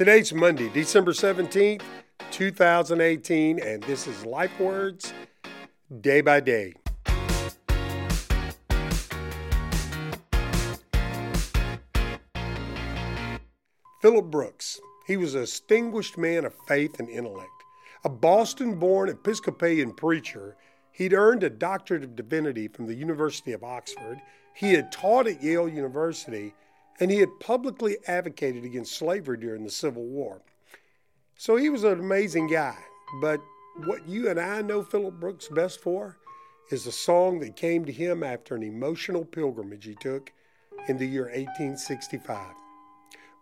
Today's Monday, December 17th, 2018, and this is Life Words Day by Day. Philip Brooks. He was a distinguished man of faith and intellect. A Boston born Episcopalian preacher, he'd earned a doctorate of divinity from the University of Oxford. He had taught at Yale University, and he had publicly advocated against slavery during the Civil War. So he was an amazing guy. But what you and I know Philip Brooks best for is a song that came to him after an emotional pilgrimage he took in the year 1865.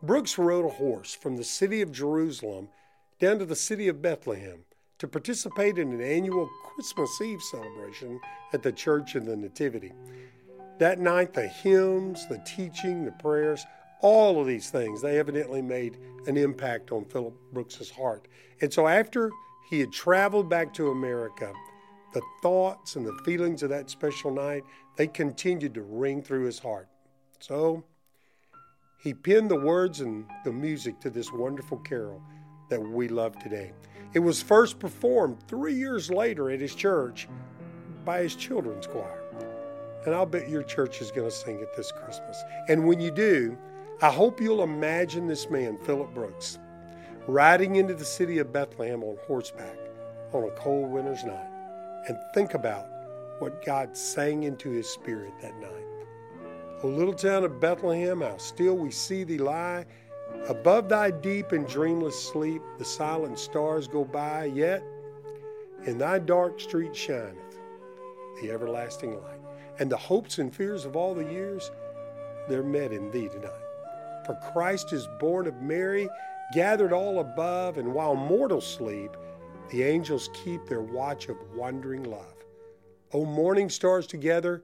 Brooks rode a horse from the city of Jerusalem down to the city of Bethlehem to participate in an annual Christmas Eve celebration at the Church of the Nativity. That night, the hymns, the teaching, the prayers, all of these things, they evidently made an impact on Philip Brooks's heart. And so after he had traveled back to America, the thoughts and the feelings of that special night, they continued to ring through his heart. So he penned the words and the music to this wonderful carol that we love today. It was first performed three years later at his church by his children's choir. And I'll bet your church is going to sing it this Christmas. And when you do, I hope you'll imagine this man, Philip Brooks, riding into the city of Bethlehem on horseback on a cold winter's night and think about what God sang into his spirit that night. O little town of Bethlehem, how still we see thee lie. Above thy deep and dreamless sleep, the silent stars go by, yet in thy dark street shineth the everlasting light. And the hopes and fears of all the years, they're met in thee tonight. For Christ is born of Mary, gathered all above, and while mortals sleep, the angels keep their watch of wondering love. O morning stars together,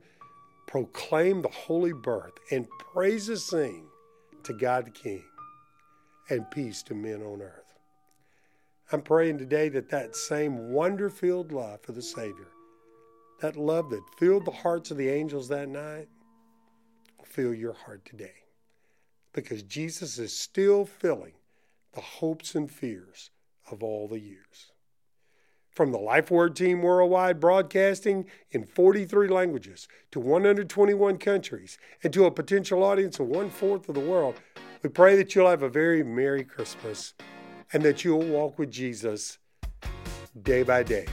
proclaim the holy birth, and praises sing to God the King, and peace to men on earth. I'm praying today that that same wonder filled love for the Savior, that love that filled the hearts of the angels that night, will fill your heart today. Because Jesus is still filling the hopes and fears of all the years. From the Life Word team worldwide, broadcasting in 43 languages to 121 countries and to a potential audience of one fourth of the world, we pray that you'll have a very Merry Christmas and that you'll walk with Jesus day by day.